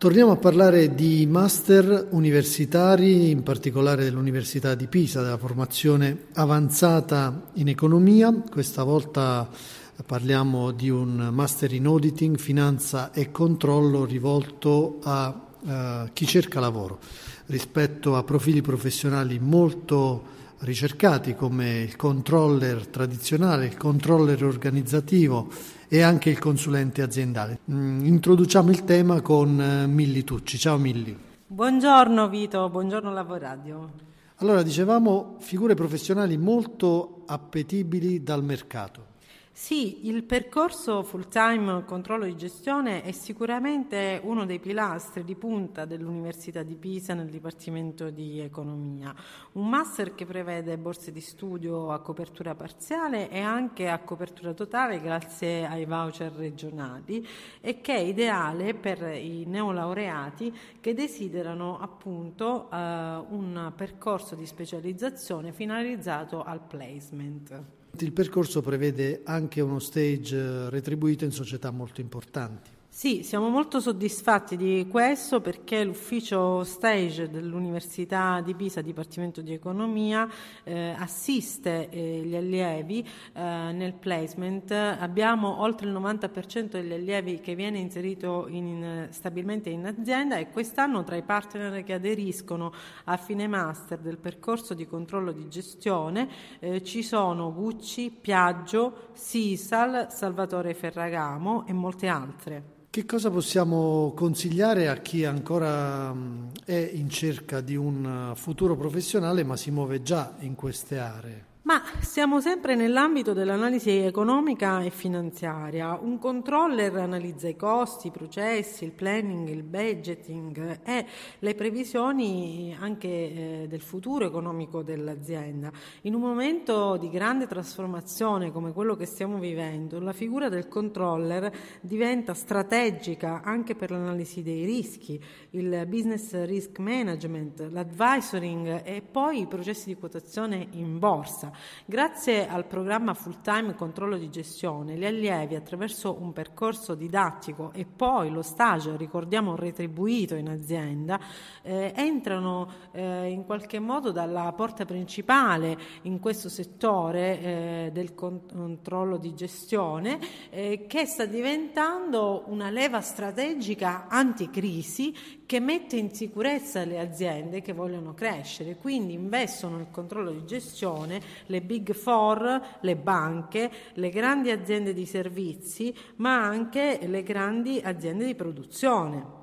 Torniamo a parlare di master universitari, in particolare dell'Università di Pisa, della formazione avanzata in economia. Questa volta parliamo di un master in auditing, finanza e controllo rivolto a uh, chi cerca lavoro rispetto a profili professionali molto ricercati come il controller tradizionale, il controller organizzativo e anche il consulente aziendale. Mm, introduciamo il tema con eh, Milli Tucci. Ciao Milli. Buongiorno Vito, buongiorno Lavoradio. Allora, dicevamo figure professionali molto appetibili dal mercato. Sì, il percorso full time controllo di gestione è sicuramente uno dei pilastri di punta dell'Università di Pisa nel Dipartimento di Economia. Un master che prevede borse di studio a copertura parziale e anche a copertura totale grazie ai voucher regionali e che è ideale per i neolaureati che desiderano appunto eh, un percorso di specializzazione finalizzato al placement. Il percorso prevede anche uno stage eh, retribuito in società molto importanti. Sì, siamo molto soddisfatti di questo perché l'ufficio stage dell'Università di Pisa, Dipartimento di Economia, eh, assiste eh, gli allievi eh, nel placement. Abbiamo oltre il 90% degli allievi che viene inserito in, stabilmente in azienda e quest'anno tra i partner che aderiscono a fine master del percorso di controllo di gestione eh, ci sono Gucci, Piaggio, Sisal, Salvatore Ferragamo e molte altre. Che cosa possiamo consigliare a chi ancora è in cerca di un futuro professionale ma si muove già in queste aree? Ma siamo sempre nell'ambito dell'analisi economica e finanziaria. Un controller analizza i costi, i processi, il planning, il budgeting e le previsioni anche eh, del futuro economico dell'azienda. In un momento di grande trasformazione come quello che stiamo vivendo, la figura del controller diventa strategica anche per l'analisi dei rischi, il business risk management, l'advisoring e poi i processi di quotazione in borsa. Grazie al programma Full Time Controllo di Gestione, gli allievi attraverso un percorso didattico e poi lo stage, ricordiamo retribuito in azienda, eh, entrano eh, in qualche modo dalla porta principale in questo settore eh, del controllo di gestione eh, che sta diventando una leva strategica anticrisi che mette in sicurezza le aziende che vogliono crescere, quindi investono nel controllo di gestione le big four, le banche, le grandi aziende di servizi, ma anche le grandi aziende di produzione.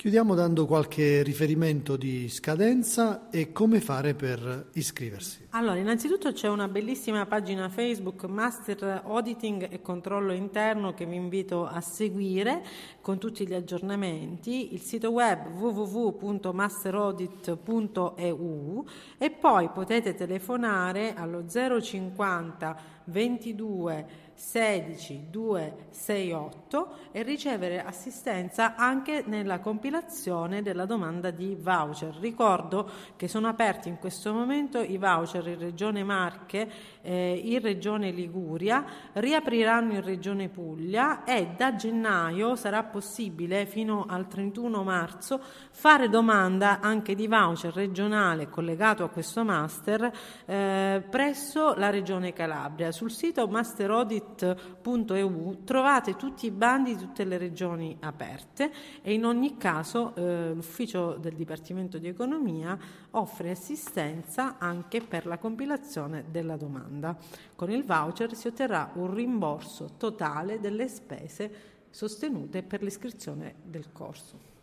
Chiudiamo dando qualche riferimento di scadenza e come fare per iscriversi. Allora, innanzitutto c'è una bellissima pagina Facebook Master Auditing e Controllo Interno che vi invito a seguire con tutti gli aggiornamenti, il sito web www.masteraudit.eu e poi potete telefonare allo 050 22 16 268 e ricevere assistenza anche nella compilazione della domanda di voucher. Ricordo che sono aperti in questo momento i voucher in Regione Marche, eh, in Regione Liguria, riapriranno in Regione Puglia e da gennaio sarà possibile fino al 31 marzo fare domanda anche di voucher regionale collegato a questo master eh, presso la Regione Calabria. Sul sito Master Audit www.ecoscienze.eu trovate tutti i bandi di tutte le regioni aperte e in ogni caso eh, l'ufficio del Dipartimento di Economia offre assistenza anche per la compilazione della domanda. Con il voucher si otterrà un rimborso totale delle spese sostenute per l'iscrizione del corso.